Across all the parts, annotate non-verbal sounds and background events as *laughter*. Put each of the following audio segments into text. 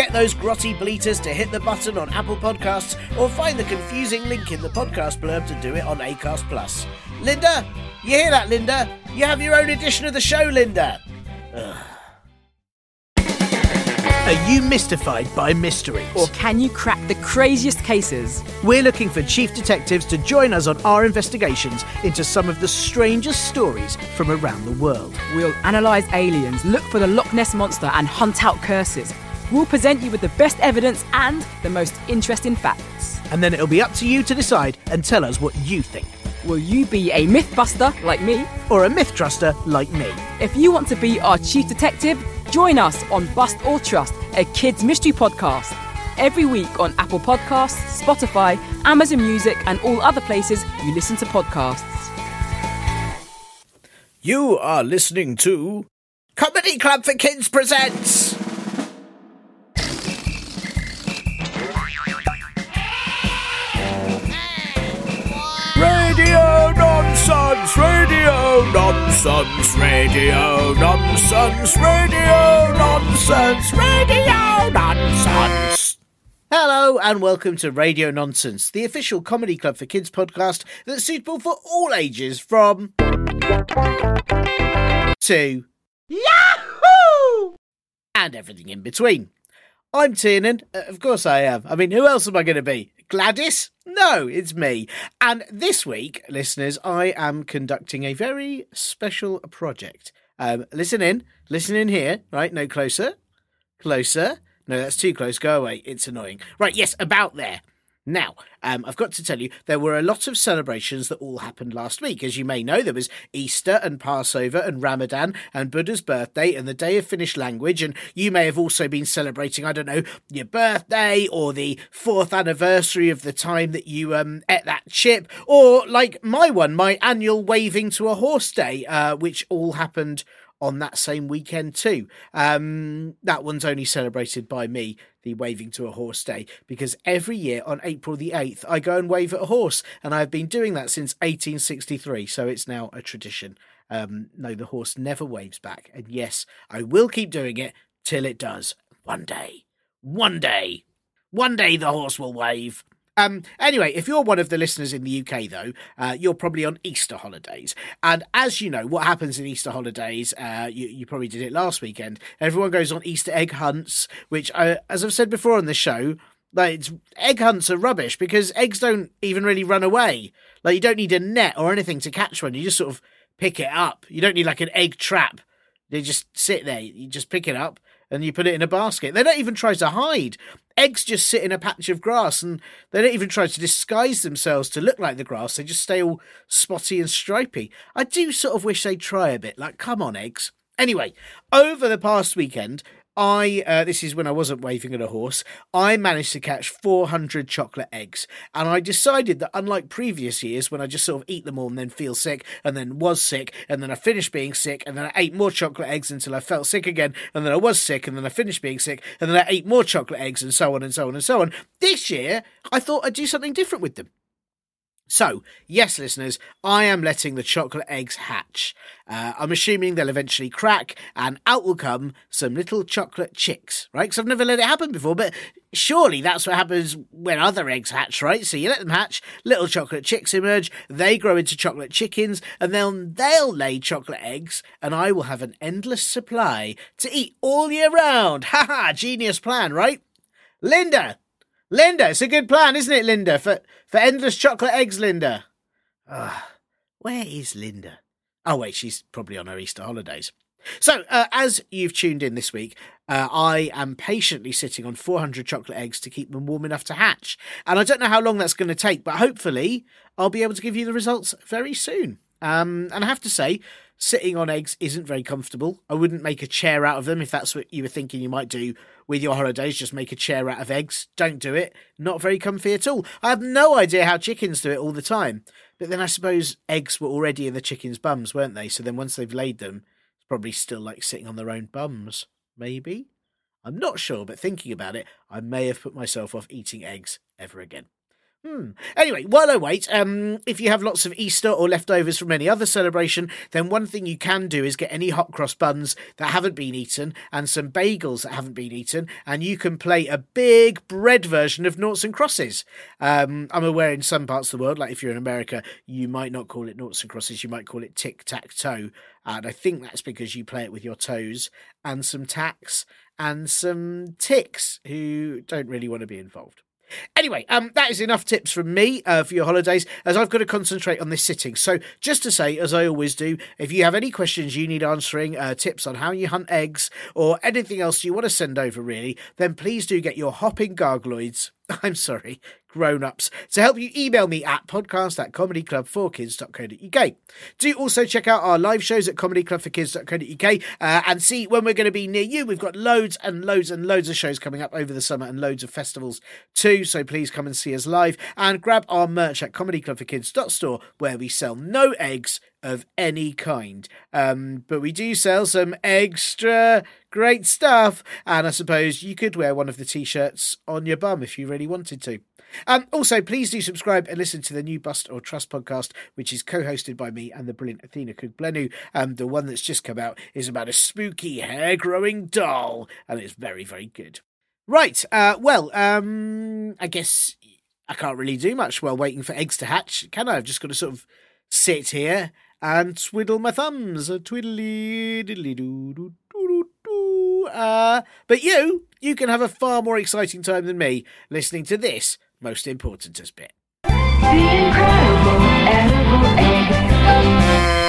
Get those grotty bleaters to hit the button on Apple Podcasts or find the confusing link in the podcast blurb to do it on Acast Plus. Linda, you hear that, Linda? You have your own edition of the show, Linda. Ugh. Are you mystified by mysteries? Or can you crack the craziest cases? We're looking for chief detectives to join us on our investigations into some of the strangest stories from around the world. We'll analyse aliens, look for the Loch Ness Monster, and hunt out curses. We'll present you with the best evidence and the most interesting facts. And then it'll be up to you to decide and tell us what you think. Will you be a mythbuster like me? Or a myth truster like me? If you want to be our chief detective, join us on Bust or Trust, a kids' mystery podcast. Every week on Apple Podcasts, Spotify, Amazon Music, and all other places you listen to podcasts. You are listening to Comedy Club for Kids presents. Radio nonsense, radio nonsense, radio nonsense, radio nonsense. Hello and welcome to Radio Nonsense, the official comedy club for kids podcast that's suitable for all ages from to Yahoo and everything in between. I'm Tiernan, uh, of course I am. I mean, who else am I going to be? Gladys? No, it's me. And this week, listeners, I am conducting a very special project. Um, listen in, listen in here, right? No closer, closer. No, that's too close. Go away. It's annoying. Right, yes, about there. Now, um, I've got to tell you, there were a lot of celebrations that all happened last week. As you may know, there was Easter and Passover and Ramadan and Buddha's birthday and the Day of Finnish Language. And you may have also been celebrating, I don't know, your birthday or the fourth anniversary of the time that you um, ate that chip. Or like my one, my annual waving to a horse day, uh, which all happened on that same weekend too. Um, that one's only celebrated by me, the waving to a horse day, because every year on April the 8th, I go and wave at a horse, and I've been doing that since 1863, so it's now a tradition. Um, no, the horse never waves back, and yes, I will keep doing it till it does. One day. One day. One day the horse will wave. Um, anyway, if you're one of the listeners in the UK, though, uh, you're probably on Easter holidays. And as you know, what happens in Easter holidays, uh, you, you, probably did it last weekend. Everyone goes on Easter egg hunts, which, uh, as I've said before on the show, like egg hunts are rubbish because eggs don't even really run away. Like you don't need a net or anything to catch one. You just sort of pick it up. You don't need like an egg trap. They just sit there. You just pick it up and you put it in a basket. They don't even try to hide. Eggs just sit in a patch of grass and they don't even try to disguise themselves to look like the grass. They just stay all spotty and stripy. I do sort of wish they'd try a bit. Like, come on, eggs. Anyway, over the past weekend, I uh, this is when I wasn't waving at a horse. I managed to catch 400 chocolate eggs, and I decided that unlike previous years when I just sort of eat them all and then feel sick, and then was sick, and then I finished being sick, and then I ate more chocolate eggs until I felt sick again, and then I was sick, and then I finished being sick, and then I ate more chocolate eggs, and so on and so on and so on. This year, I thought I'd do something different with them. So, yes, listeners, I am letting the chocolate eggs hatch. Uh, I'm assuming they'll eventually crack, and out will come some little chocolate chicks, right? Because I've never let it happen before, but surely that's what happens when other eggs hatch, right? So you let them hatch, little chocolate chicks emerge, they grow into chocolate chickens, and then they'll lay chocolate eggs, and I will have an endless supply to eat all year round. *laughs* Ha ha! Genius plan, right? Linda, Linda, it's a good plan, isn't it, Linda? For for endless chocolate eggs, Linda. Ah, uh, where is Linda? Oh wait, she's probably on her Easter holidays. So, uh, as you've tuned in this week, uh, I am patiently sitting on 400 chocolate eggs to keep them warm enough to hatch. And I don't know how long that's going to take, but hopefully I'll be able to give you the results very soon. Um, and I have to say, sitting on eggs isn't very comfortable. I wouldn't make a chair out of them if that's what you were thinking you might do with your holidays. Just make a chair out of eggs. Don't do it. Not very comfy at all. I have no idea how chickens do it all the time. But then I suppose eggs were already in the chicken's bums, weren't they? So then once they've laid them, it's probably still like sitting on their own bums. Maybe? I'm not sure, but thinking about it, I may have put myself off eating eggs ever again. Hmm. Anyway, while I wait, um, if you have lots of Easter or leftovers from any other celebration, then one thing you can do is get any hot cross buns that haven't been eaten and some bagels that haven't been eaten, and you can play a big bread version of noughts and crosses. Um, I'm aware in some parts of the world, like if you're in America, you might not call it noughts and crosses, you might call it tic tac toe, and I think that's because you play it with your toes and some tacks and some ticks who don't really want to be involved. Anyway, um, that is enough tips from me uh, for your holidays, as I've got to concentrate on this sitting. So, just to say, as I always do, if you have any questions you need answering, uh, tips on how you hunt eggs, or anything else you want to send over, really, then please do get your hopping gargloids. *laughs* I'm sorry, grown ups. To help you, email me at podcast at comedyclub4kids.co.uk. Do also check out our live shows at comedyclubforkids.co.uk uh, and see when we're going to be near you. We've got loads and loads and loads of shows coming up over the summer and loads of festivals too. So please come and see us live and grab our merch at comedyclubforkids.store where we sell no eggs of any kind. Um, but we do sell some extra great stuff, and I suppose you could wear one of the t shirts on your bum if you really wanted to. Um, also, please do subscribe and listen to the new Bust or Trust podcast, which is co hosted by me and the brilliant Athena Kugblenu. Um, the one that's just come out is about a spooky hair growing doll, and it's very, very good. Right, uh, well, um, I guess I can't really do much while waiting for eggs to hatch, can I? I've just got to sort of sit here and twiddle my thumbs. Twiddly diddly doo doo doo doo. Uh, but you, you can have a far more exciting time than me listening to this most important bit. The incredible edible egg.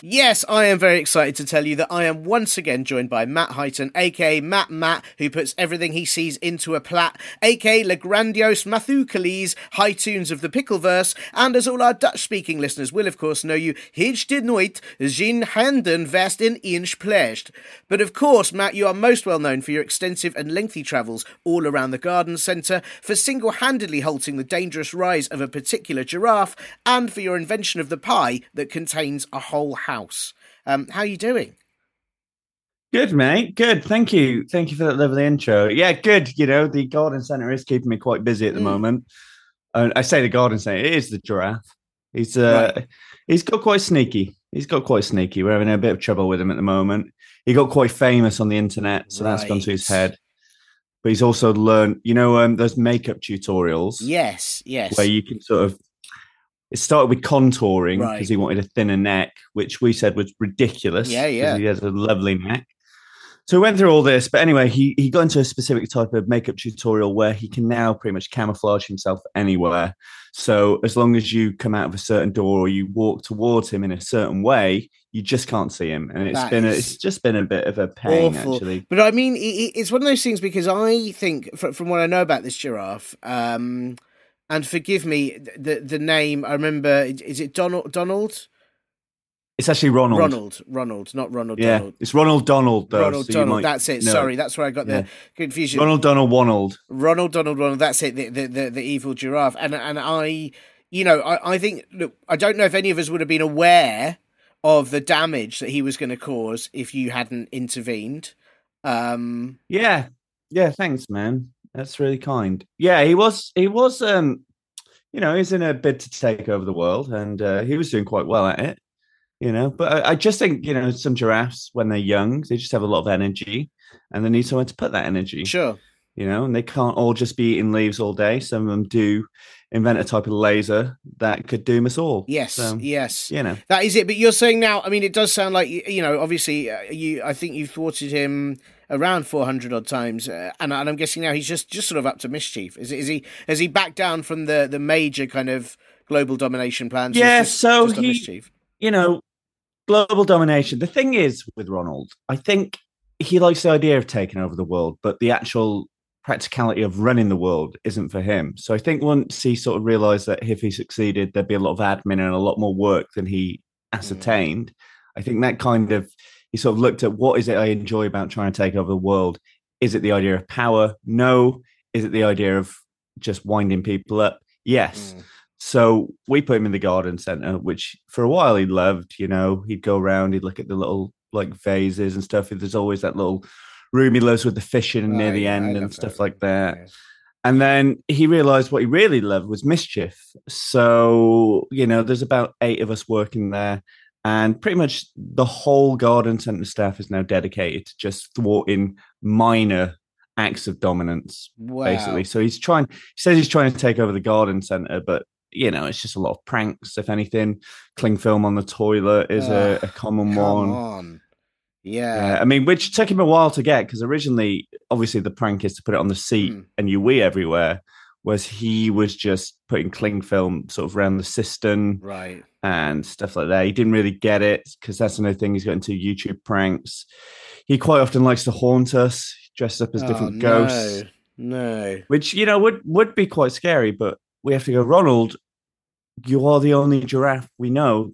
Yes, I am very excited to tell you that I am once again joined by Matt Highton, aka Matt Matt, who puts everything he sees into a plat, aka Le Grandiose Mathucales, High Tunes of the Pickleverse, and as all our Dutch speaking listeners will, of course, know you, Hij did nooit zijn handen vast in inch pledged. But of course, Matt, you are most well known for your extensive and lengthy travels all around the garden centre, for single handedly halting the dangerous rise of a particular giraffe, and for your invention of the pie that contains a whole house. Um, how are you doing? Good, mate. Good. Thank you. Thank you for that lovely intro. Yeah, good. You know, the garden centre is keeping me quite busy at the Mm. moment. Uh, I say the garden centre, it is the giraffe. He's uh, he's got quite sneaky. He's got quite sneaky. We're having a bit of trouble with him at the moment. He got quite famous on the internet, so that's gone to his head. But he's also learned, you know, um, those makeup tutorials Yes, yes. where you can sort of. It started with contouring because Right. he wanted a thinner neck, which we said was ridiculous. Yeah, yeah. He has a lovely neck. So we went through all this, but anyway, he he got into a specific type of makeup tutorial where he can now pretty much camouflage himself anywhere. So as long as you come out of a certain door or you walk towards him in a certain way, you just can't see him, and it's That been a, it's just been a bit of a pain awful. actually. But I mean, i- i- it's one of those things because I think, fr- from what I know about this giraffe, um, and forgive me, the the name I remember is it Donald? Donald? It's actually Ronald. Ronald? Ronald, not Ronald. Yeah, Donald. it's Ronald Donald though. Ronald so Donald. That's it. know Sorry, that's where I got Yeah. the confusion. Ronald Donald Wonald. Ronald Donald Ronald. That's it. The the the, the evil giraffe. And and I, you know, I, I think look, I don't know if any of us would have been aware of the damage that he was going to cause if you hadn't intervened. Um, Yeah. Yeah, thanks, man. That's really kind. Yeah, he was he was um you know, he's in a bid to take over the world and uh, he was doing quite well at it. You know, but I, I just think, you know, some giraffes when they're young, they just have a lot of energy and they need somewhere to put that energy. sure. You know, and they can't all just be eating leaves all day. Some of them do invent a type of laser that could doom us all. Yes. So, yes. you know. That is it. But you're saying now. I mean, it does sound like you you know. Obviously, uh, you. I think you've thwarted him around 400 odd times, uh, and, and I'm guessing now he's just just sort of up to mischief. Is is he? Has he backed down from the the major kind of global domination plans? Yeah, just- so just he- mischief. you know, global domination. The thing is with Ronald, I think he likes the idea of taking over the world, but the actual practicality of running the world isn't for him. So I think once he sort of realized that if he succeeded, there'd be a lot of admin and a lot more work than he ascertained. I think that kind of he sort of looked at what is it I enjoy about trying to take over the world. Is it the idea of power? No. Is it the idea of just winding people up? Yes. Mm. So we put him in the garden center, which for a while he loved. You know, he'd go around, he'd look at the little like vases and stuff. There's always that little room he loves with the fishing near Oh, the yeah, end and stuff that. like that. Yeah. And then he realized what he really loved was mischief. So, you know, there's about eight of us working there. And pretty much the whole garden center staff is now dedicated to just thwarting minor acts of dominance, Wow. basically. So he's trying, he says he's trying to take over the garden center, but, you know, it's just a lot of pranks, if anything. Cling film on the toilet is a, a common one. on. Yeah, Yeah. I mean, which took him a while to get because originally, obviously, the prank is to put it on the seat Mm. and you wee everywhere. Was he was just putting cling film sort of around the cistern Right. and stuff like that. He didn't really get it because that's another thing. He's got into YouTube pranks. He quite often likes to haunt us, dressed up as different Oh, ghosts, No. no. which you know would would be quite scary. But we have to go, Ronald. You are the only giraffe we know,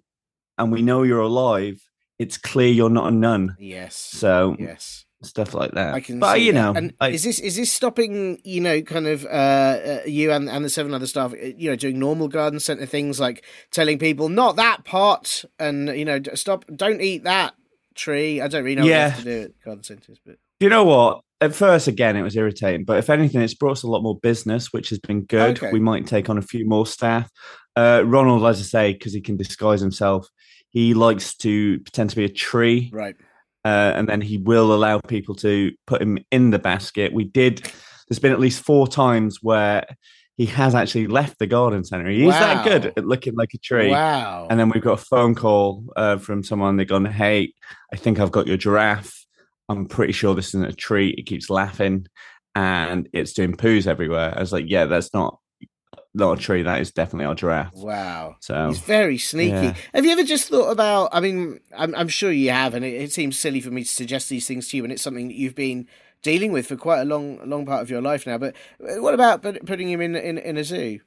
and we know you're alive. It's clear you're not a nun. Yes. So yes. Stuff like that. I can but you that. know, And I- is this is this stopping you know kind of uh, uh you and and the seven other staff uh, you know doing normal garden center things like telling people not that pot and you know stop don't eat that tree. I don't really know what Yeah. have to do at garden centers, but you know what? At first, again, it was irritating, but if anything, it's brought us a lot more business, which has been good. Okay. We might take on a few more staff. Uh, Ronald, as I say, because he can disguise himself, he likes to pretend to be a tree, right. Uh, and then he will allow people to put him in the basket. We did. There's been at least four times where he has actually left the garden center. He's that good at looking like a tree. Wow. And then we've got a phone call uh, from someone. They're gone, "Hey, I think I've got your giraffe. I'm pretty sure this isn't a tree. It keeps laughing, and it's doing poos everywhere." I was like, "Yeah, that's not not a tree. That is definitely our giraffe." Wow. So He's very sneaky. yeah. Have you ever just thought about? I mean, I'm, I'm sure you have, and it, it seems silly for me to suggest these things to you, and it's something that you've been dealing with for quite a long, long part of your life now. But uh, what about putting him in, in in a zoo?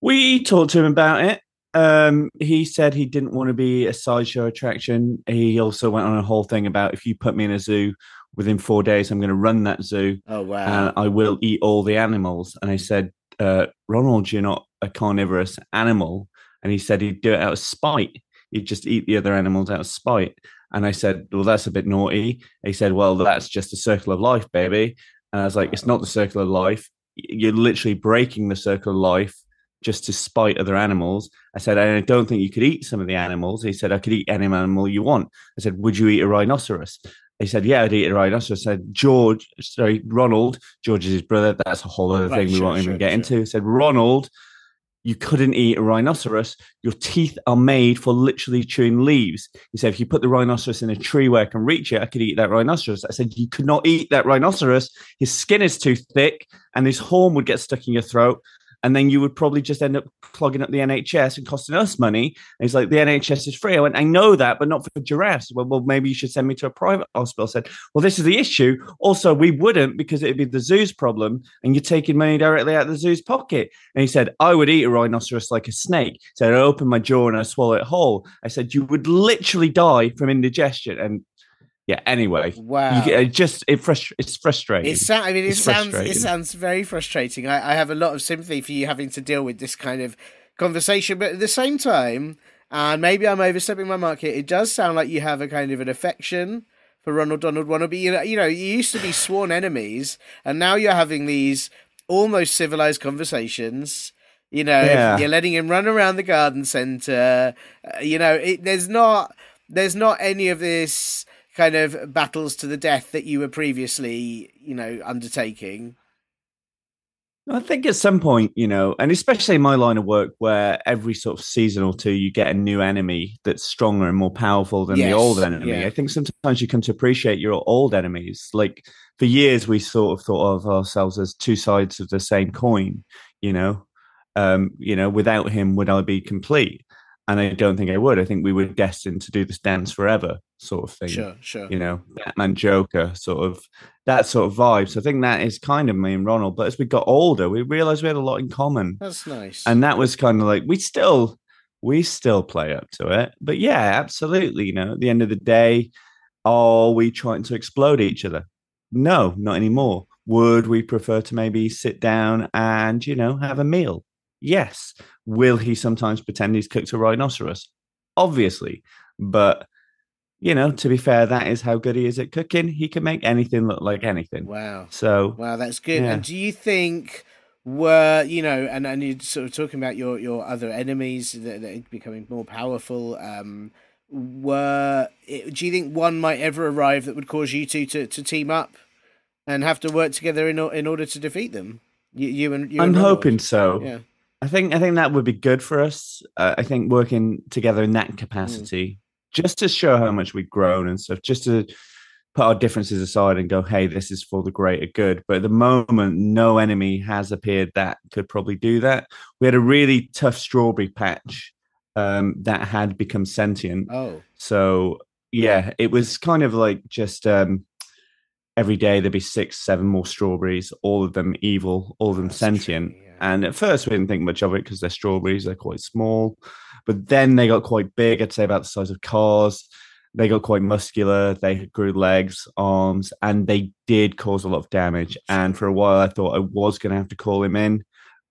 we talked to him about it. Um, he said he didn't want to be a sideshow attraction. He also went on a whole thing about if you put me in a zoo within four days, I'm going to run that zoo. Oh wow! and I will eat all the animals. And I said, uh, Ronald, you're not a carnivorous animal. And he said he'd do it out of spite. He'd just eat the other animals out of spite. And I said, Well, that's a bit naughty. He said, Well, that's just the circle of life, baby. And I was like, It's not the circle of life. You're literally breaking the circle of life just to spite other animals. I said, I don't think you could eat some of the animals. He said, I could eat any animal you want. I said, Would you eat a rhinoceros? He said, Yeah, I'd eat a rhinoceros. I said, George, sorry, Ronald, George is his brother. That's a whole other Right, thing we sure, won't even sure, get sure. into. I said, Ronald, you couldn't eat a rhinoceros. Your teeth are made for literally chewing leaves. He said, if you put the rhinoceros in a tree where I can reach it, I could eat that rhinoceros. I said, you could not eat that rhinoceros. His skin is too thick and his horn would get stuck in your throat. And then you would probably just end up clogging up the NHS and costing us money. And he's like, the NHS is free. I went, I know that, but not for giraffes. Well, well, maybe you should send me to a private hospital. I said, well, this is the issue. Also, we wouldn't because it'd be the zoo's problem and you're taking money directly out of the zoo's pocket. And he said, I would eat a rhinoceros like a snake. So I open my jaw and I swallow it whole. I said, you would literally die from indigestion. And yeah, anyway, wow! you, it just it frustra- it's frustrating. It sounds. I mean, it It's sounds. It sounds very frustrating. I, I have a lot of sympathy for you having to deal with this kind of conversation, but at the same time, and maybe I'm overstepping my mark here. It does sound like you have a kind of an affection for Ronald Donald Wannabe. You know, you know, you used to be sworn enemies, and now you're having these almost civilized conversations. You know, Yeah. you're letting him run around the garden center. Uh, you know, it, there's not there's not any of this kind of battles to the death that you were previously, you know, undertaking. I think at some point, you know, and especially in my line of work, where every sort of season or two you get a new enemy that's stronger and more powerful than Yes, the old enemy. yeah. I think sometimes you come to appreciate your old enemies. Like for years, we sort of thought of ourselves as two sides of the same coin. You know, um, you know, without him, would I be complete? And I don't think I would. I think we were destined to do this dance forever, sort of thing Sure, sure. you know, Batman Joker sort of that sort of vibe. So I think that is kind of me and Ronald. But as we got older, we realized we had a lot in common. That's nice. And that was kind of like we still we still play up to it. But yeah, absolutely. You know, at the end of the day, are we trying to explode each other? No, not anymore. Would we prefer to maybe sit down and, you know, have a meal? Yes. Will he sometimes pretend he's cooked a rhinoceros? Obviously. But, you know, to be fair, that is how good he is at cooking. He can make anything look like anything. Wow. So, Wow, that's good. Yeah. And do you think were you know, and and you're sort of talking about your your other enemies that, that are becoming more powerful? Um, were do you think one might ever arrive that would cause you two to, to team up and have to work together in in order to defeat them? You, you and you I'm and hoping so. Yeah. I think I think that would be good for us. Uh, I think working together in that capacity, just to show how much we've grown and stuff, just to put our differences aside and go, "Hey, this is for the greater good." But at the moment, no enemy has appeared that could probably do that. We had a really tough strawberry patch um, that had become sentient. Oh, So yeah, it was kind of like just um, every day there'd be six, seven more strawberries, all of them evil, all of them That's sentient. true. And at first we didn't think much of it because they're strawberries, they're quite small. But then they got quite big, I'd say about the size of cars. They got quite muscular. They grew legs, arms, and they did cause a lot of damage. And for a while, I thought I was going to have to call him in.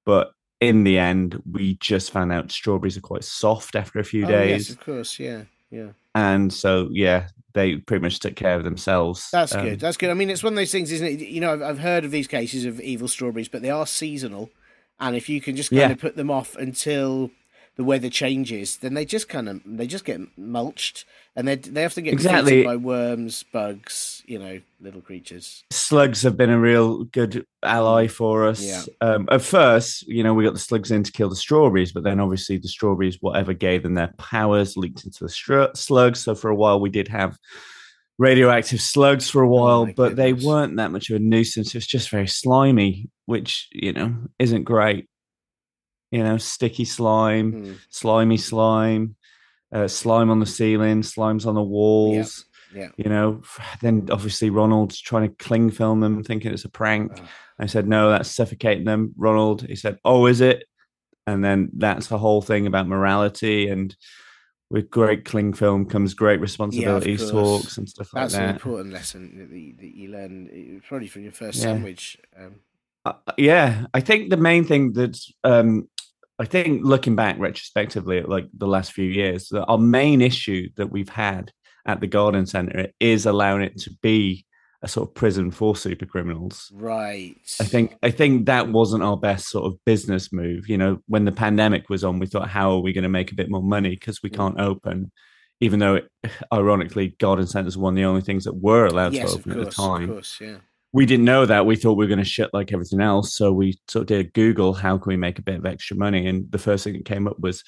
But in the end, we just found out strawberries are quite soft after a few oh days yes, of course, yeah, yeah. and so yeah, they pretty much took care of themselves. That's Um, good. That's good. I mean, it's one of those things, isn't it? You know, I've, I've heard of these cases of evil strawberries, but they are seasonal, and if you can just kind Yeah. of put them off until the weather changes, then they just kind of they just get mulched, and they they often get Exactly. by worms, bugs, you know, little creatures. Slugs have been a real good ally for us. Yeah. Um, at first, you know, we got the slugs in to kill the strawberries, but then obviously the strawberries, whatever gave them their powers, leaked into the stru- slugs. So for a while, we did have radioactive slugs for a while, Oh but they weren't that much of a nuisance. It was just very slimy, which you know isn't great. You know, sticky slime. Hmm. slimy slime, uh, slime on the ceiling, slimes on the walls. Yeah. You know, *sighs* then obviously Ronald's trying to cling film them, thinking it's a prank. I said, no, that's suffocating them. Ronald, he said, oh, is it? And then that's the whole thing about morality. And with great cling film comes great responsibilities course. talks and stuff like that. That's an important lesson that you, that you learn uh, probably from your first Yeah. sandwich. Um, Uh, yeah, I think the main thing that's um, I think looking back retrospectively at like the last few years, our main issue that we've had at the Garden Centre is allowing it to be a sort of prison for super criminals. right. I think I think that wasn't our best sort of business move. You know, when the pandemic was on, we thought, how are we going to make a bit more money because we can't open. Even though, it, *sighs* ironically, garden centres were one of the only things that were allowed Yes, to open at course, the of time course, yeah. We didn't know that. We thought we were going to shut like everything else. So we sort of did Google, how can we make a bit of extra money? And the first thing that came up was,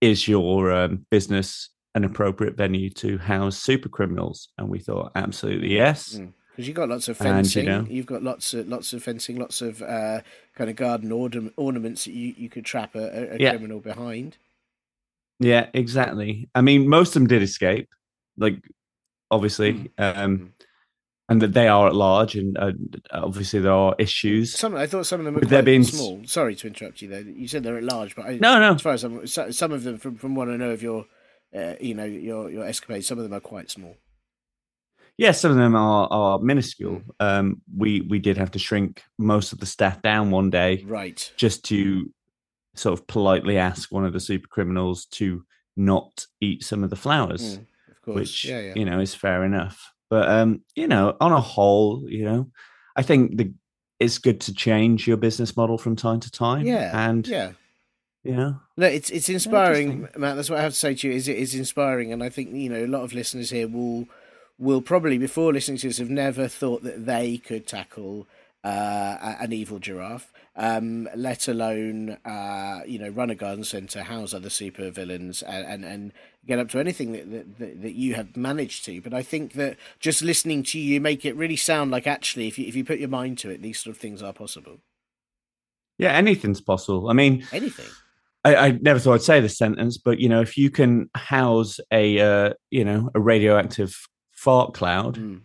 is your um, business an appropriate venue to house super criminals? And we thought, absolutely yes. Mm. Because you've got lots of And, you fencing, know- you've got lots of lots of fencing, lots of uh, kind of garden orna- ornaments that you, you could trap a, a, Yeah. criminal behind. Yeah, exactly. I mean, most of them did escape, like obviously, um, Mm. And that they are at large, and uh, obviously there are issues. Some I thought some of them were quite being small. Sorry to interrupt you there. You said they're at large, but I, No, no, as far as I'm, some of them from from what I know of your, uh, you know, your your escapades, some of them are quite small. yeah, some of them are are minuscule. Mm. Um, we we did have to shrink most of the staff down one day. Right. just to sort of politely ask one of the super criminals to not eat some of the flowers, Mm, of course. which yeah, yeah. you know is fair enough. But um, you know, on a whole, you know, I think the it's good to change your business model from time to time. yeah. and yeah. you know, Look, it's it's inspiring. Matt. That's what I have to say to you. Is it is inspiring, and I think you know a lot of listeners here will will probably before listening to this have never thought that they could tackle uh, an evil giraffe, um, let alone uh, you know run a garden centre, house other super villains, and, and, and get up to anything that, that, that, that you have managed to. But I think that just listening to you make it really sound like actually, if you if you put your mind to it, these sort of things are possible. yeah, anything's possible. I mean, Anything. I, I never thought I'd say this sentence, but you know, if you can house a uh, you know a radioactive fart cloud Mm.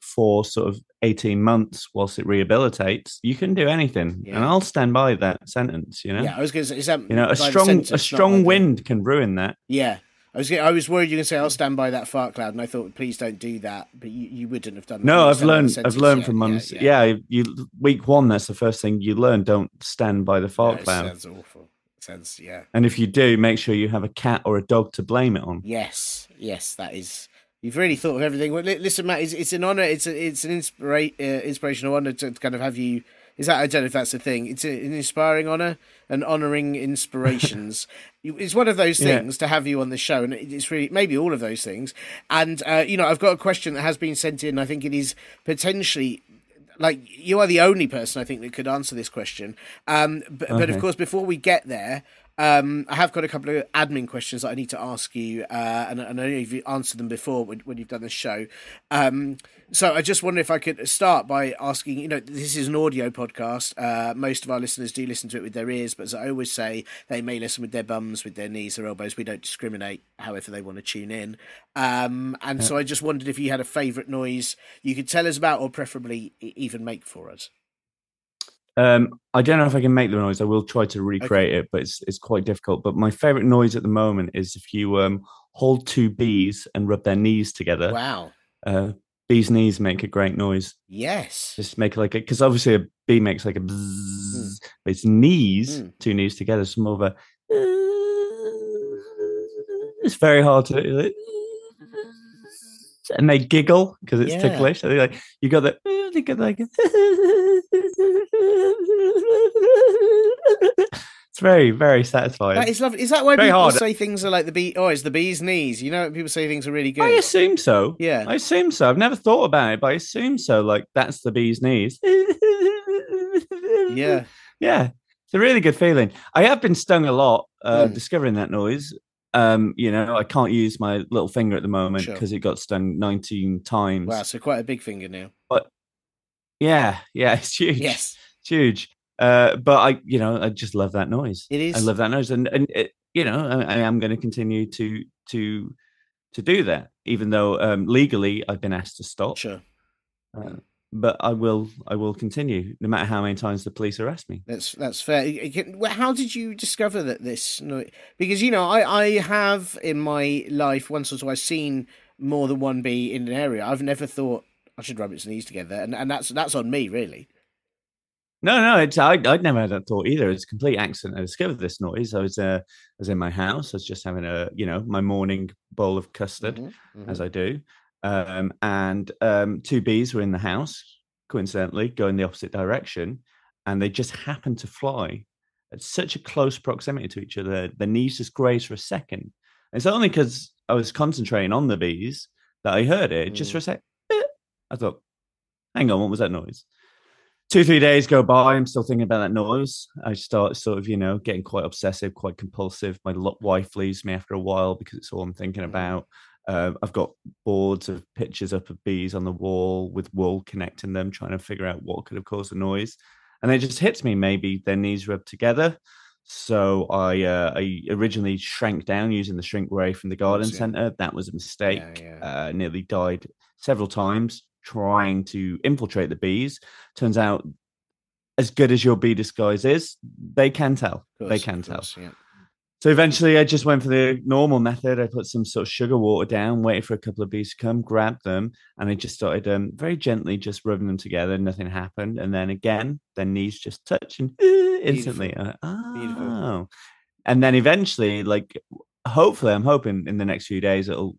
for sort of 18 months whilst it rehabilitates, you can do anything. Yeah. And I'll stand by that sentence, you know? Yeah, I was going to say, is that You know, a strong sentence, a strong wind can ruin that. Yeah. I was, I was worried you were going to say I'll stand by that fart cloud, and I thought please don't do that, but you, you wouldn't have done. that. No, I've stand by the learned. I've learned yeah, from yeah, months. yeah. Yeah, you week one. That's the first thing you learn. Don't stand by the No, fart it cloud. sounds awful. Sounds yeah. And if you do, make sure you have a cat or a dog to blame it on. Yes, yes, that is. You've really thought of everything. Well, listen, Matt, it's, it's an honor. It's a, it's an inspira- uh, inspirational honor to, to kind of have you. Is that I don't know if that's the thing. It's a, an inspiring honor, and honoring inspirations. *laughs* It's one of those Yeah. things to have you on the show, and it's really maybe all of those things. And uh, you know, I've got a question that has been sent in. I think it is potentially like you are the only person I think that could answer this question. Um, but, but of course, before we get there, um, I have got a couple of admin questions that I need to ask you, uh, and, and I know you've answered them before when, when you've done the show. Um, so I just wonder if I could start by asking. You know, this is an audio podcast. Uh, most of our listeners do listen to it with their ears, but as I always say, they may listen with their bums, with their knees, their elbows. We don't discriminate, however they want to tune in. Um, and so I just wondered if you had a favourite noise you could tell us about, or preferably even make for us. Um, I don't know if I can make the noise. I will try to recreate it, but it's it's quite difficult. But my favorite noise at the moment is if you um, hold two bees and rub their knees together. Wow. Uh, bees' knees make a great noise. Yes. Just make like a because obviously a bee makes like a bzzz, but its knees, Mm. two knees together, it's more of a. It's very hard to. And they giggle because it's Yeah. ticklish. So they like you got the. *laughs* They got like. *laughs* It's very very satisfying. That is lovely. Is that why Very people hard. say things are like the bee? Oh, it's the bee's knees. You know, people say things are really good. I assume so. Yeah. I assume so. I've never thought about it, but I assume so. Like that's the bee's knees. yeah. *laughs* yeah, it's a really good feeling. I have been stung a lot uh, Mm. discovering that noise. Um, you know, I can't use my little finger at the moment Sure. because it got stung 19 times. Wow. So quite a big finger now. But yeah, yeah, *laughs* it's huge. Yes. It's huge. Uh, but I, you know, I just love that noise. It is. I love that noise, and and it, you know, I, I am going to continue to to to do that, even though um, legally I've been asked to stop. Sure. Uh, but I will, I will continue, no matter how many times the police arrest me. That's that's fair. It- it can- well, How did you discover that this? Because you know, I I have in my life once or twice seen more than one bee in an area. I've never thought I should rub its knees together, and and that's that's on me really. No, no, it's I, I'd never had that thought either. It's a complete accident. I discovered this noise. I was, uh, I was in my house. I was just having a, you know, my morning bowl of custard, Mhm, mhm. as I do, um, and um, two bees were in the house. Coincidentally, going the opposite direction, and they just happened to fly at such a close proximity to each other. Their knees just grazed for a second. It's only because I was concentrating on the bees that I heard it. Just Mm. for a sec, I thought, "Hang on, what was that noise?" two three days go by i'm still thinking about that noise i start sort of you know getting quite obsessive quite compulsive my wife leaves me after a while because it's all i'm thinking Mhm. about uh, i've got boards of pictures up of bees on the wall with wool connecting them trying to figure out what could have caused the noise and it just hits me maybe their knees rubbed together so i uh, i originally shrank down using the shrink ray from the garden center that was a mistake Yeah, yeah. uh, nearly died several times trying to infiltrate the bees. Turns out, as good as your bee disguise is, they can tell. Of they can of tell. yeah. So eventually, I just went for the normal method. I put some sort of sugar water down, waited for a couple of bees to come, grabbed them, and I just started um, very gently just rubbing them together. Nothing happened, and then again, their knees just touch and instantly. Beautiful. uh, Beautiful. oh, and then eventually, like hopefully, I'm hoping in the next few days it'll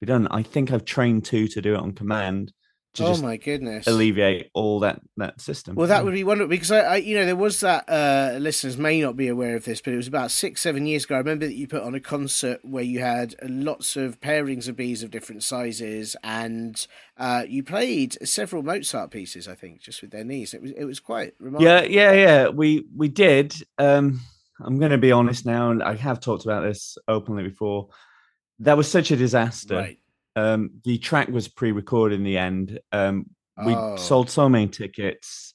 be done. I think I've trained two to do it on command Oh my goodness. alleviate all that that system. Well, that would be wonderful because I, I, you know, there was that. Uh, listeners may not be aware of this, but it was about six, seven years ago. I remember that you put on a concert where you had lots of pairings of bees of different sizes, and uh, you played several Mozart pieces. I think just with their knees. It was it was quite remarkable. yeah, yeah, yeah. We we did. Um, I'm going to be honest now, and I have talked about this openly before. That was such a disaster. Right. Um, the track was pre-recorded in the end. Um, we Oh. sold so many tickets.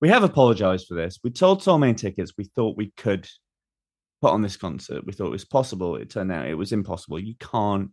We have apologized for this. We sold so many tickets. We thought we could put on this concert. We thought it was possible. It turned out it was impossible. You can't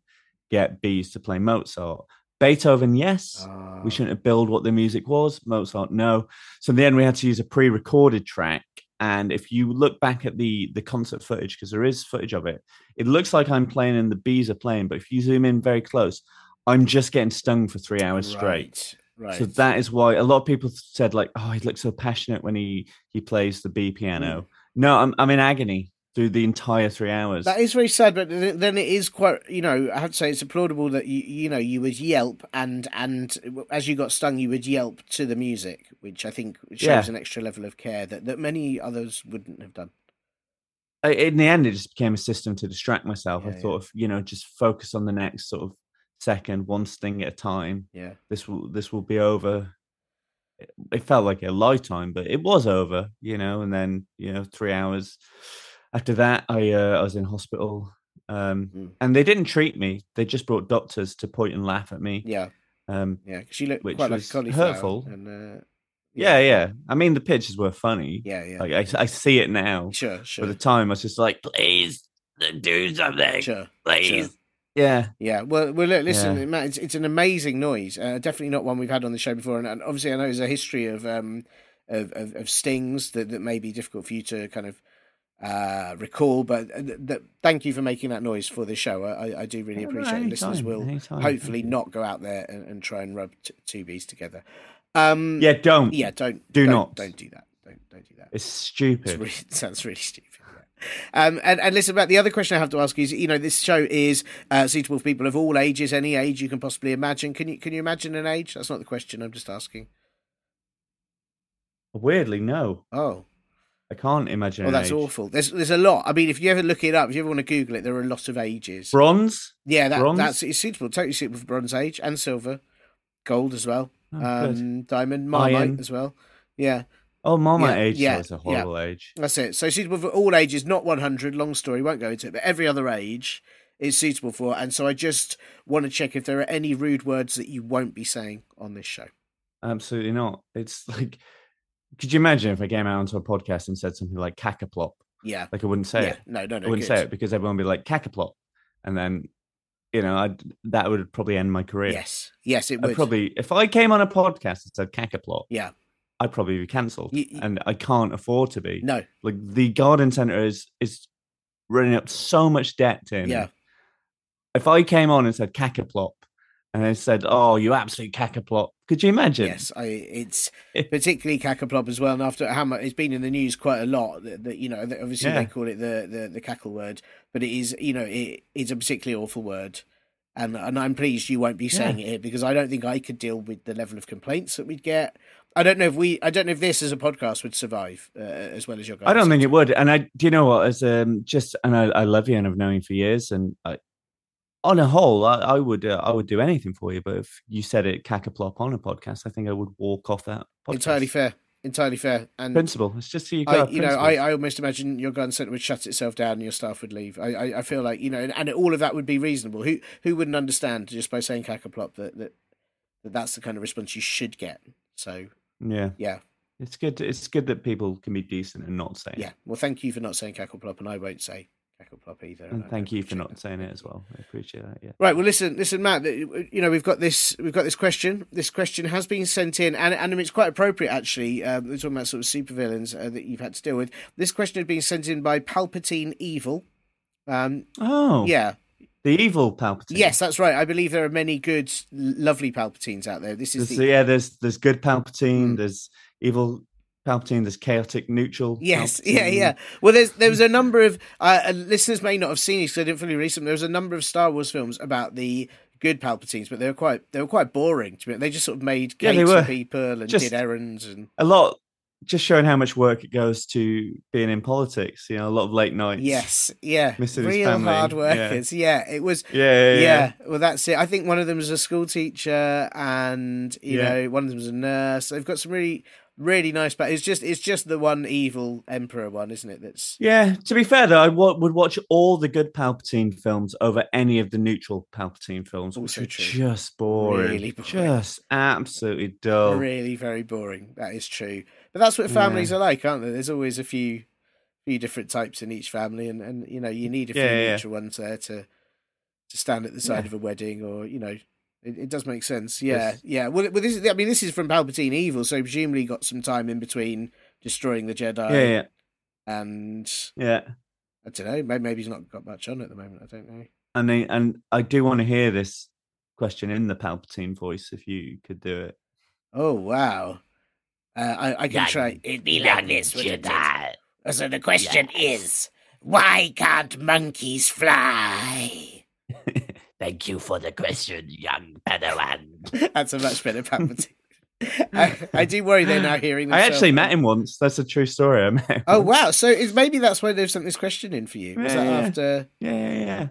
get bees to play Mozart. Beethoven, yes. Ah. We shouldn't have billed what the music was. Mozart, no. So in the end, we had to use a pre-recorded track. And if you look back at the the concert footage, because there is footage of it, it looks like I'm playing and the bees are playing. But if you zoom in very close, I'm just getting stung for three hours straight. Right. So that is why a lot of people said like, "Oh, he looks so passionate when he he plays the B piano." Hmm. No, I'm I'm in agony through the entire three hours. That is very sad, but then it is quite. You know, I have to say it's applaudable that you you know you would yelp and and as you got stung, you would yelp to the music, which I think shows Yeah. an extra level of care that that many others wouldn't have done. In the end, it just became a system to distract myself. I Yeah, thought, of, you know, just focus on the next sort of second, one sting at a time. Yeah, This will this will be over. It- It felt like a lifetime, but it was over, you know. And then, you know, three hours after that, I uh, I was in hospital, um, Mm. and they didn't treat me. They just brought doctors to point and laugh at me. yeah, Um, yeah. Because you look Which quite was cauliflower. hurtful. And, uh, yeah, yeah. I mean, the pictures were funny. yeah, yeah. Like I, I see it now. sure, sure, at the time, I was just like, please, do something, sure. please. Yeah. Yeah, well, well, look, listen, Yeah. Matt, it's, it's an amazing noise. Uh, definitely not one we've had on the show before, and, and obviously, I know there's a history of um of, of, of stings that, that may be difficult for you to kind of uh recall. But uh, th- th- thank you for making that noise for the show. I, I- I do really Yeah, no, appreciate it. Listeners anytime, will anytime, hopefully thank not go out there and, and try and rub t- two bees together. Um, Yeah, don't. yeah, don't Do don't- not. don't do that. Don't don't do that. It's It's stupid. really, *laughs* it sounds really stupid. Um, and, and listen, about the other question I have to ask is, you know, this show is uh, suitable for people of all ages, any age you can possibly imagine. Can you can you imagine an age? That's not the question. I'm just asking. Weirdly, no. Oh, I can't imagine. well, that's age. awful. There's there's a lot. I mean, if you ever look it up, if you ever want to Google it, there are a lot of ages. Bronze. yeah, that, bronze? that's it's suitable. Totally suitable for Bronze Age and Silver, Gold as well, Oh, um, Diamond, Marmite Iron. as well. Yeah. Oh, Marmite yeah, age yeah, was a yeah. horrible age. That's it. So suitable for all ages, not 100. Long story, won't go into it, but every other age is suitable for. And so I just want to check if there are any rude words that you won't be saying on this show. Absolutely not. It's like, could you imagine if I came out onto a podcast and said something like cackaplop? Yeah. Like I wouldn't say yeah. it. No, no, no. I wouldn't good. say it because everyone would be like cackaplop, and then, you know, I'd, that would probably end my career. Yes. Yes, it I'd would. probably if I came on a podcast and said cackaplop, Yeah. I'd probably be cancelled, You- and I can't afford to be. No. Like the garden center is is running up so much debt in. Yeah. If I came on and said cackaplop, and they said, "Oh, you absolute cackaplop," could you imagine? Yes, I, it's *laughs* particularly Cackaplop as well. And after how much it's been in the news quite a lot, that, that you know, that obviously Yeah. they call it the, the the cackle word, but it is, you know, it, it's a particularly awful word. And and I'm pleased you won't be saying it here because I don't think I could deal with the level of complaints that we'd get. I don't know if we, I don't know if this as a podcast would survive uh, as well as your guys. I don't think it would. And I, do you know what? As um, just, and I, I love you, and I've known you for years, and I, on a whole, I, I would, uh, I would do anything for you. But if you said it cackaplop on a podcast, I think I would walk off that. Podcast. entirely fair, entirely fair. And Principle. It's just so you I, you know, I, I almost imagine your gun centre would shut itself down and your staff would leave. I, I, I feel like you know, and, and all of that would be reasonable. Who who wouldn't understand just by saying cackaplop that, that that that's the kind of response you should get. So yeah, yeah, it's good. It's good that people can be decent and not say. yeah. Well, thank you for not saying cackleplop, and I won't say cackleplop either. And thank you for not that. saying it as well. I appreciate that. Yeah. Right. Well, listen, listen, Matt. You know, we've got this. We've got this question. This question has been sent in, and, and it's quite appropriate actually. Um, we're talking about sort of supervillains uh, that you've had to deal with. This question had been sent in by Palpatine Evil. Um, Oh, yeah, The evil Palpatine. Yes, that's right. I believe there are many good, lovely Palpatines out there. This is the yeah, there's there's good Palpatine. Mm. There's evil Palpatine. There's chaotic neutral. yes, yeah, Palpatine. yeah. Well, there's there was a number of uh, listeners may not have seen it because I didn't fully them. There was a number of Star Wars films about the good Palpatines, but they were quite they were quite boring. To me, they just sort of made Yeah, for people and Just- did errands and A lot, just showing how much work it goes to being in politics. You know, a lot of late nights. yes, yeah, Missing real hard workers. Yeah. it was. Yeah, yeah, Yeah, yeah. well, that's it. I think one of them was a school teacher, and you Yeah. know, one of them was a nurse. They've got some really, really nice. But it's just, it's just the one evil emperor one, isn't it? That's Yeah, to be fair though, I w- would watch all the good Palpatine films over any of the neutral Palpatine films, oh, which Also are true. just boring, Really boring. just absolutely dull. really very boring. That is true. But that's what families Yeah. are like, aren't they? There's always a few, few different types in each family, and and you know, you need a few Yeah, yeah. neutral ones there to, to stand at the side of a wedding, or you know, It, it does make sense. Yeah, Yes. yeah. Well, well, this is. I mean, this is from Palpatine Evil, so presumably got some time in between destroying the Jedi yeah, yeah, and yeah. I don't know. Maybe, maybe he's not got much on at the moment. I don't know. And they, and I do want to hear this question in the Palpatine voice if you could do it. Oh wow. Uh, I, I can try. It'd be like this, wouldn't it? So the question is, why can't monkeys fly? *laughs* Thank you for the question, young Padawan. *laughs* That's a much better Palpatine. *laughs* I, I do worry they're now hearing. I actually met him once. That's a true story. I met him Oh once. wow! So is maybe that's why they've sent this question in for you? Was that Yeah, yeah. after? Yeah, yeah, yeah.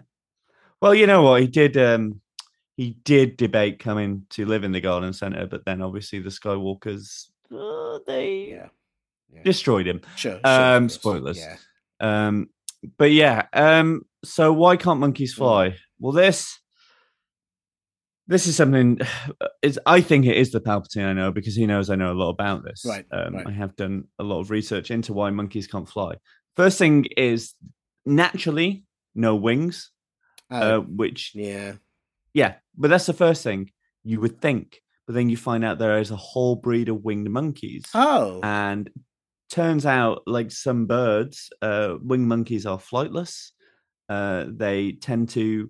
Well, you know what? He did um he did debate coming to live in the garden centre, but then obviously the Skywalkers uh, they Yeah. Yeah. destroyed him. Sure. sure, Um spoilers. Yeah. Um but yeah, um so why can't monkeys Mm. fly? Well this this is something *sighs* is I think it is the Palpatine I know because he knows I know a lot about this. Right, Um, right. I have done a lot of research into why monkeys can't fly. First thing is naturally no wings, uh, Oh, which yeah. yeah, but that's the first thing you would think. But then you find out there is a whole breed of winged monkeys, Oh. and turns out like some birds, uh, winged monkeys are flightless. Uh, they tend to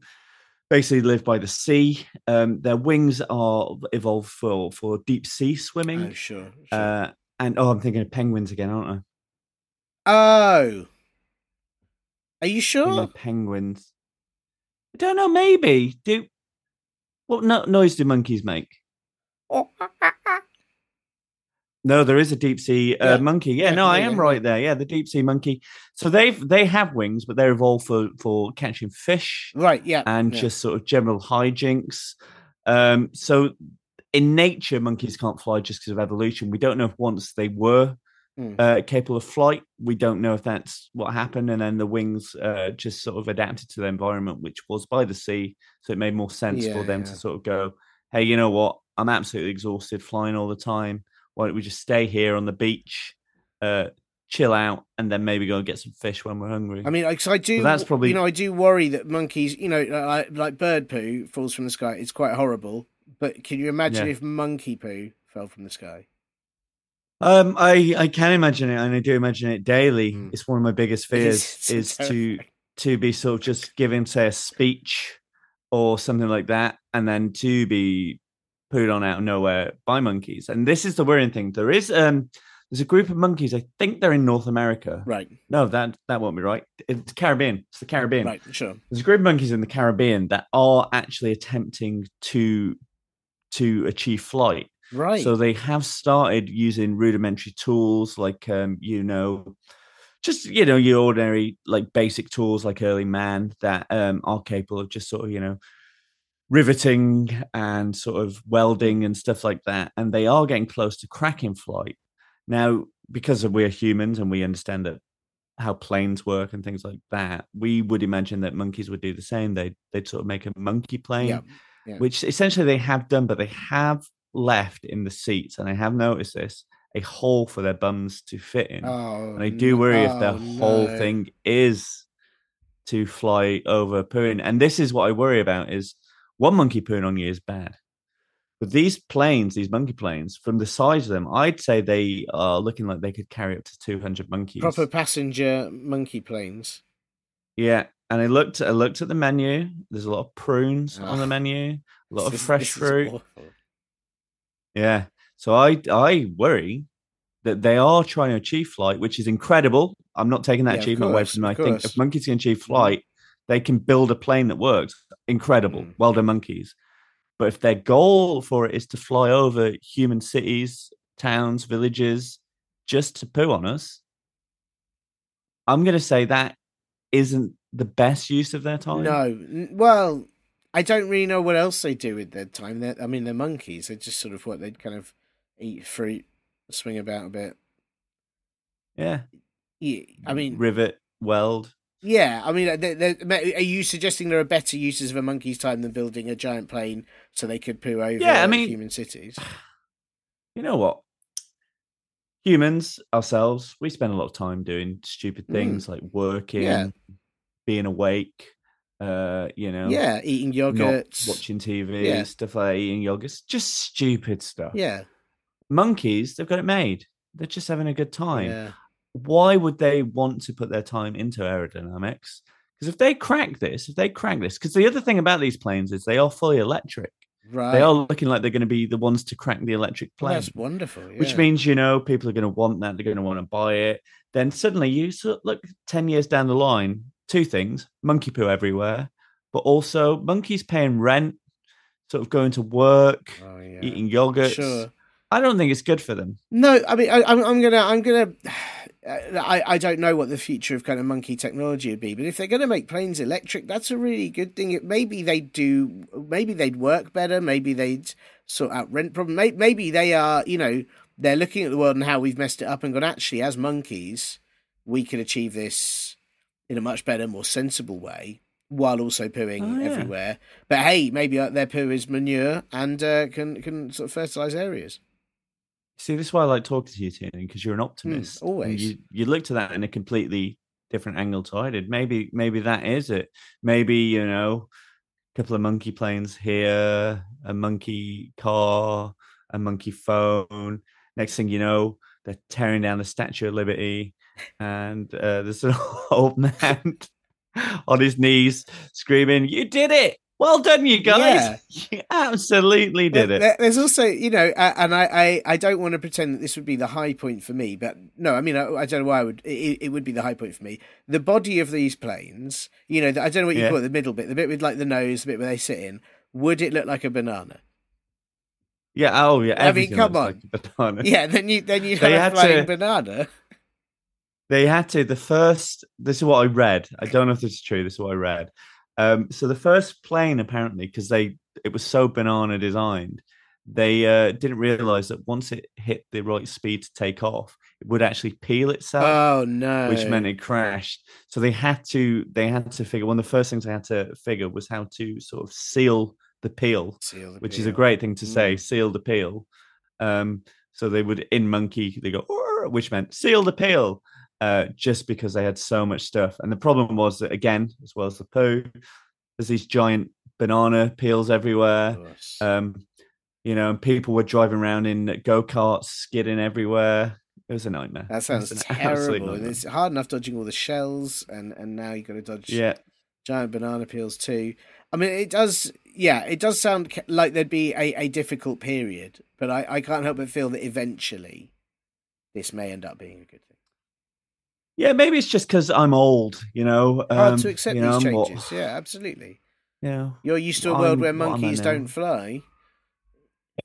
basically live by the sea. Um, their wings are evolved for for deep sea swimming. oh sure. sure. uh, and oh, I'm thinking of penguins again, aren't I? oh. Are you sure? penguins. I don't know. Maybe do. What no- noise do monkeys make? *laughs* No, there is a deep sea uh, Yeah. monkey. Yeah, Yeah, no, I am right there. Yeah, the deep sea monkey. So they've they have wings, but they're evolved for for catching fish Right. Yeah. and just sort of general hijinks. Um, so in nature, monkeys can't fly just because of evolution. We don't know if once they were Mm. uh, capable of flight, we don't know if that's what happened, and then the wings uh, just sort of adapted to the environment, which was by the sea. So it made more sense for them to sort of go, "Hey, you know what? I'm absolutely exhausted flying all the time. Why don't we just stay here on the beach?" Uh, chill out and then maybe go and get some fish when we're hungry. I mean, I do. that's probably- You know, I do worry that monkeys. You know, like, like bird poo falls from the sky. It's quite horrible. But can you imagine Yeah. if monkey poo fell from the sky? Um, I I can imagine it, and I do imagine it daily. Mm. It's one of my biggest *laughs* fears is to to be sort of just giving say a speech or something like that, and then to be put on out of nowhere by monkeys. And this is the worrying thing. There is um there's a group of monkeys. I think they're in North America. Right. No, that that won't be right. It's Caribbean. It's the Caribbean. Right. Sure. There's a group of monkeys in the Caribbean that are actually attempting to to achieve flight. Right. So they have started using rudimentary tools like um, you know, just you know, your ordinary like basic tools like early man that um are capable of just sort of, you know, riveting and sort of welding and stuff like that. And they are getting close to cracking flight. Now, because we're humans and we understand that how planes work and things like that, we would imagine that monkeys would do the same. They they'd sort of make a monkey plane yeah. yeah. which essentially they have done, but they have left in the seats, and I have noticed this a hole for their bums to fit in. Oh. and I do no- worry if their oh, whole thing is to fly over pooing. And this is what I worry about: is one monkey pooing on you is bad. But these planes, these monkey planes, from the size of them, I'd say they are looking like they could carry up to 200 monkeys. Proper passenger monkey planes. Yeah. And I looked I looked at the menu. There's a lot of prunes on the menu, a lot of is- fresh fruit. Yeah. So I I worry that they are trying to achieve flight, which is incredible. I'm not taking that Yeah, achievement away from them. I think if monkeys can achieve mm-hmm. flight, they can build a plane that works. Incredible. Mm. Well done, monkeys. But if their goal for it is to fly over human cities, towns, villages, just to poo on us, I'm going to say that isn't the best use of their time. No. Well, I don't really know what else they do with their time. They're, I mean, they're monkeys. They're just sort of what they'd kind of eat fruit, swing about a bit. Yeah. Yeah, I mean, rivet, weld. Yeah. I mean, they they are you suggesting there are better uses of a monkey's time than building a giant plane so they could poo over Yeah, I mean- human cities? *sighs* you know what? Humans ourselves, we spend a lot of time doing stupid Mm. things like working, Yeah. being awake, uh, you know, Yeah, eating not yogurts. watching TV, Yeah. stuff like eating yogurts, just stupid stuff. Yeah, Monkeys, they've got it made. They're just having a good time. yeah. Why would they want to put their time into aerodynamics? Because if they crack this, if they crack this, because the other thing about these planes is they are fully electric. Right. They are looking like they're going to be the ones to crack the electric Well, plane. that's wonderful. which means you know people are going to want that they're going to want to buy it then suddenly you look 10 years down the line two things monkey poo everywhere but also monkeys paying rent sort of going to work Oh, yeah. eating yogurts Sure. i don't think it's good for them No, I mean, I, I'm, I'm gonna, I'm gonna. I, I don't know what the future of kind of monkey technology would be, but if they're going to make planes electric, that's a really good thing. It, maybe they'd do, maybe they'd work better. Maybe they'd sort out rent problem. Maybe, maybe they are, you know, they're looking at the world and how we've messed it up and gone. Actually, as monkeys, we can achieve this in a much better, more sensible way, while also pooing Oh, yeah. everywhere. But hey, maybe uh, their poo is manure and uh, can can sort of fertilize areas. See this is why i like talking to you Tiernan, because you're an optimist and Hmm, always. you, you looked at that in a completely different angle to i did. Maybe maybe that is it. Maybe you know a couple of monkey planes here a monkey car a monkey phone. Next thing you know they're tearing down the statue of liberty and uh, there's an *laughs* old man *laughs* on his knees screaming you did it well done you guys *laughs* you absolutely did There- it There's also, you know, and I, I, I don't want to pretend that this would be the high point for me, but no, I mean, I, I don't know why I would. It, it would be the high point for me. The body of these planes, you know, I don't know what you Yeah. call it, the middle bit, the bit with like the nose, the bit where they sit in. Would it look like a banana? yeah oh yeah I mean, come looks like banana. Yeah, then you then you have a flying to- banana. They had to. The first. This is what I read. I don't know if this is true. This is what I read. Um, so the first plane, apparently, because they it was so banana designed, they uh, didn't realize that once it hit the right speed to take off, it would actually peel itself, Oh no! which meant it crashed. So they had to. They had to figure. One of the first things they had to figure was how to sort of seal the peel Seal the which is a great thing to say Mm. seal the peel um so they would in monkey they go which meant seal the peel uh just because they had so much stuff and the problem was that again as well as the poo there's these giant banana peels everywhere um you know and people were driving around in go-karts skidding everywhere it was a nightmare that *laughs* sounds was terrible. It's hard enough dodging all the shells, and and now you've got to dodge yeah giant banana peels too. I mean, it does. Yeah, it does sound like there'd be a, a difficult period, but I, I can't help but feel that eventually this may end up being a good thing. Yeah maybe it's just because i'm old you know Hard um, to accept you know, these changes. Yeah, absolutely. Yeah. You're used to a world I'm- where what am I monkeys don't fly.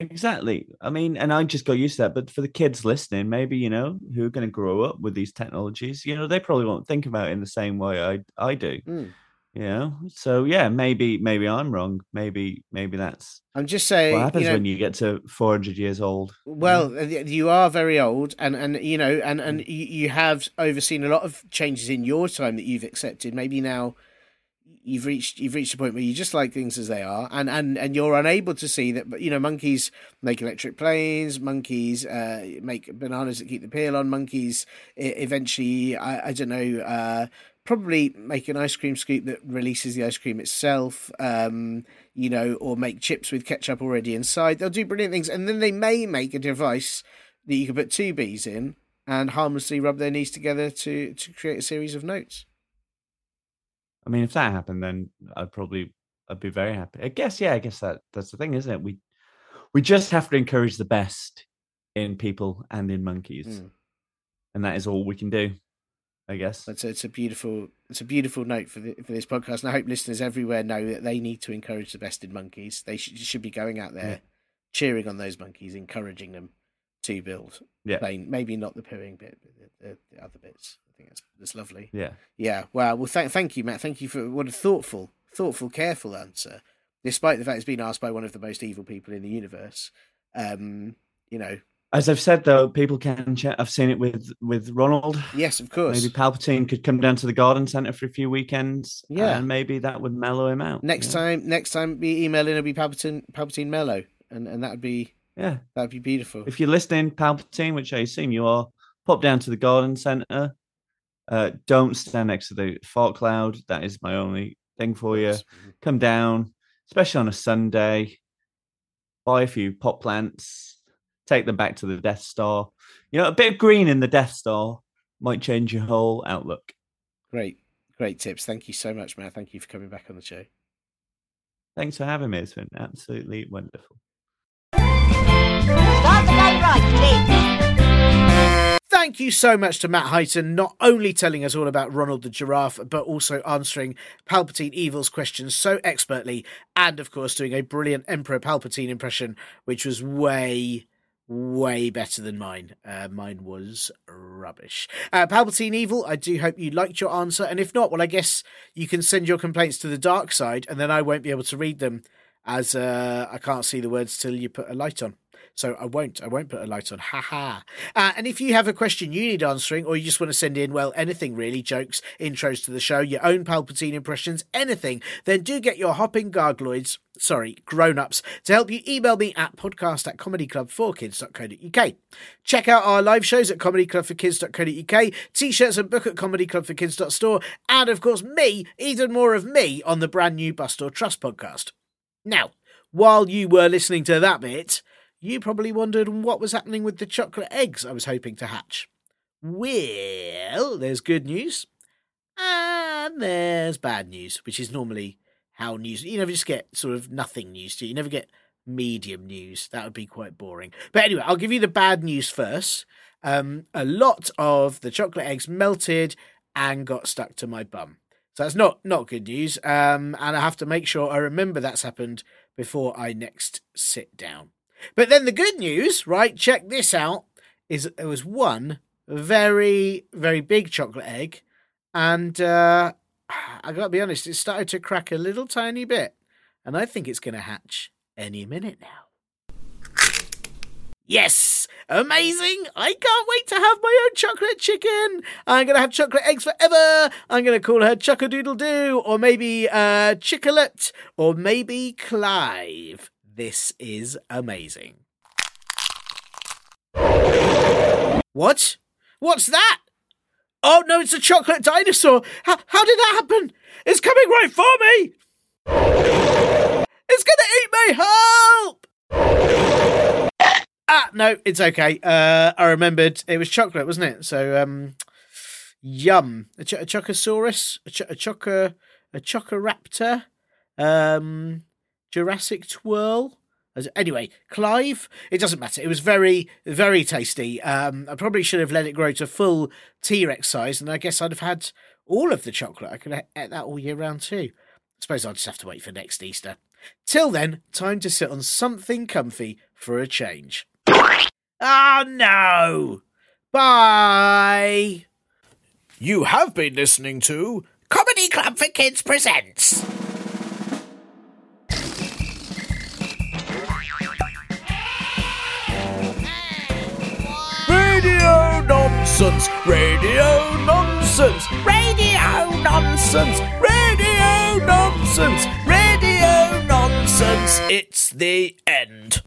Exactly. I mean, and I just got used to that. But for the kids listening, maybe you know who are going to grow up with these technologies, you know, they probably won't think about it in the same way I I do. Mm. You know, so yeah, maybe maybe I'm wrong. Maybe maybe that's I'm just saying. what happens you know, when you get to 400 years old. you know? Well, uh, you are very old, and and you know, and Mm. and you, you have overseen a lot of changes in your time that you've accepted. Maybe now you've reached you've reached a point where you just like things as they are, and and and you're unable to see that. But you know, monkeys make electric planes. Monkeys uh, make bananas that keep the peel on. Monkeys eventually, I, I don't know. Uh, Probably make an ice cream scoop that releases the ice cream itself, um, you know, or make chips with ketchup already inside. They'll do brilliant things, and then they may make a device that you can put two bees in and harmlessly rub their knees together to to create a series of notes. I mean, if that happened, then I'd probably I'd be very happy. I guess, yeah, I guess that that's the thing, isn't it? We we just have to encourage the best in people and in monkeys, Mm. and that is all we can do. I guess. It's a, it's a beautiful it's a beautiful note for the, for this podcast, and I hope listeners everywhere know that they need to encourage the best in monkeys. They should, should be going out there, Yeah. cheering on those monkeys, encouraging them to build. Yeah. Maybe not the pooing bit, but the, the, the other bits. I think that's that's lovely. Yeah. Yeah. Wow. Well, thank thank you, Matt. Thank you for what a thoughtful, thoughtful, careful answer. Despite the fact it's been asked by one of the most evil people in the universe. Um, you know. As I've said though, people can chat. I've seen it with with Ronald. Yes, of course. Maybe Palpatine could come down to the garden centre for a few weekends. Yeah. and maybe that would mellow him out. next yeah. time, next time, be emailing it'll be Palpatine, Palpatine Mellow, and and that would be yeah. that would be beautiful. If you're listening, Palpatine, which I assume you are, pop down to the garden centre. Uh, don't stand next to the fart cloud. That is my only thing for you. Come down, especially on a Sunday. Buy a few pot plants. Take them back to the Death Star. You know, a bit of green in the Death Star might change your whole outlook. Great, great tips. Thank you so much, Matt. Thank you for coming back on the show. Thanks for having me. It's been absolutely wonderful. Start the day right. Thank you so much to Matt Highton, not only telling us all about Ronald the Giraffe, but also answering Palpatine Evil's questions so expertly, and of course doing a brilliant Emperor Palpatine impression, which was way, way better than mine. Uh, mine was rubbish. Uh, Palpatine Evil, I do hope you liked your answer, and if not, well, I guess you can send your complaints to the dark side, and then I won't be able to read them as uh, I can't see the words till you put a light on. So I won't. I won't put a light on. Ha ha. Uh, and if you have a question you need answering, or you just want to send in, well, anything really, jokes, intros to the show, your own Palpatine impressions, anything, then do get your hopping gargloids, sorry, grown ups, to help you email me at podcast at comedyclub4kids.co.uk. Check out our live shows at comedyclubforkids.co.uk, t shirts and book at comedyclubforkids.store, and of course, me, even more of me, on the brand new Bust or Trust podcast. Now, while you were listening to that bit, you probably wondered what was happening with the chocolate eggs I was hoping to hatch. Well, there's good news, and there's bad news, which is normally how news. You never just get sort of nothing news, you? You never get medium news. That would be quite boring. But anyway, I'll give you the bad news first. Um, a lot of the chocolate eggs melted and got stuck to my bum. So that's not not good news. Um, and I have to make sure I remember that's happened before I next sit down. But then the good news, right? Check this out: is there was one very very big chocolate egg, and uh, I got to be honest, it started to crack a little tiny bit, and I think it's going to hatch any minute now. Yes! Amazing! I can't wait to have my own chocolate chicken! I'm gonna have chocolate eggs forever! I'm gonna call her Chuckadoodle Doo, or maybe uh Chicolet, or maybe Clive. This is amazing. What? What's that? Oh no, it's a chocolate dinosaur! How, how did that happen? It's coming right for me! It's gonna eat me! Help! Ah, no, it's okay. Uh, I remembered it was chocolate, wasn't it? So, um, yum. A, ch- a chocosaurus, a, ch- a a um, Jurassic twirl. Anyway, Clive, it doesn't matter. It was very, very tasty. Um, I probably should have let it grow to full T Rex size, and I guess I'd have had all of the chocolate. I could have ate that all year round too. I suppose I'll just have to wait for next Easter. Till then, time to sit on something comfy for a change. Oh no! Bye! You have been listening to Comedy Club for Kids presents. Nonsense! Radio Nonsense! Radio Nonsense! Radio Nonsense! Radio Nonsense! It's the end.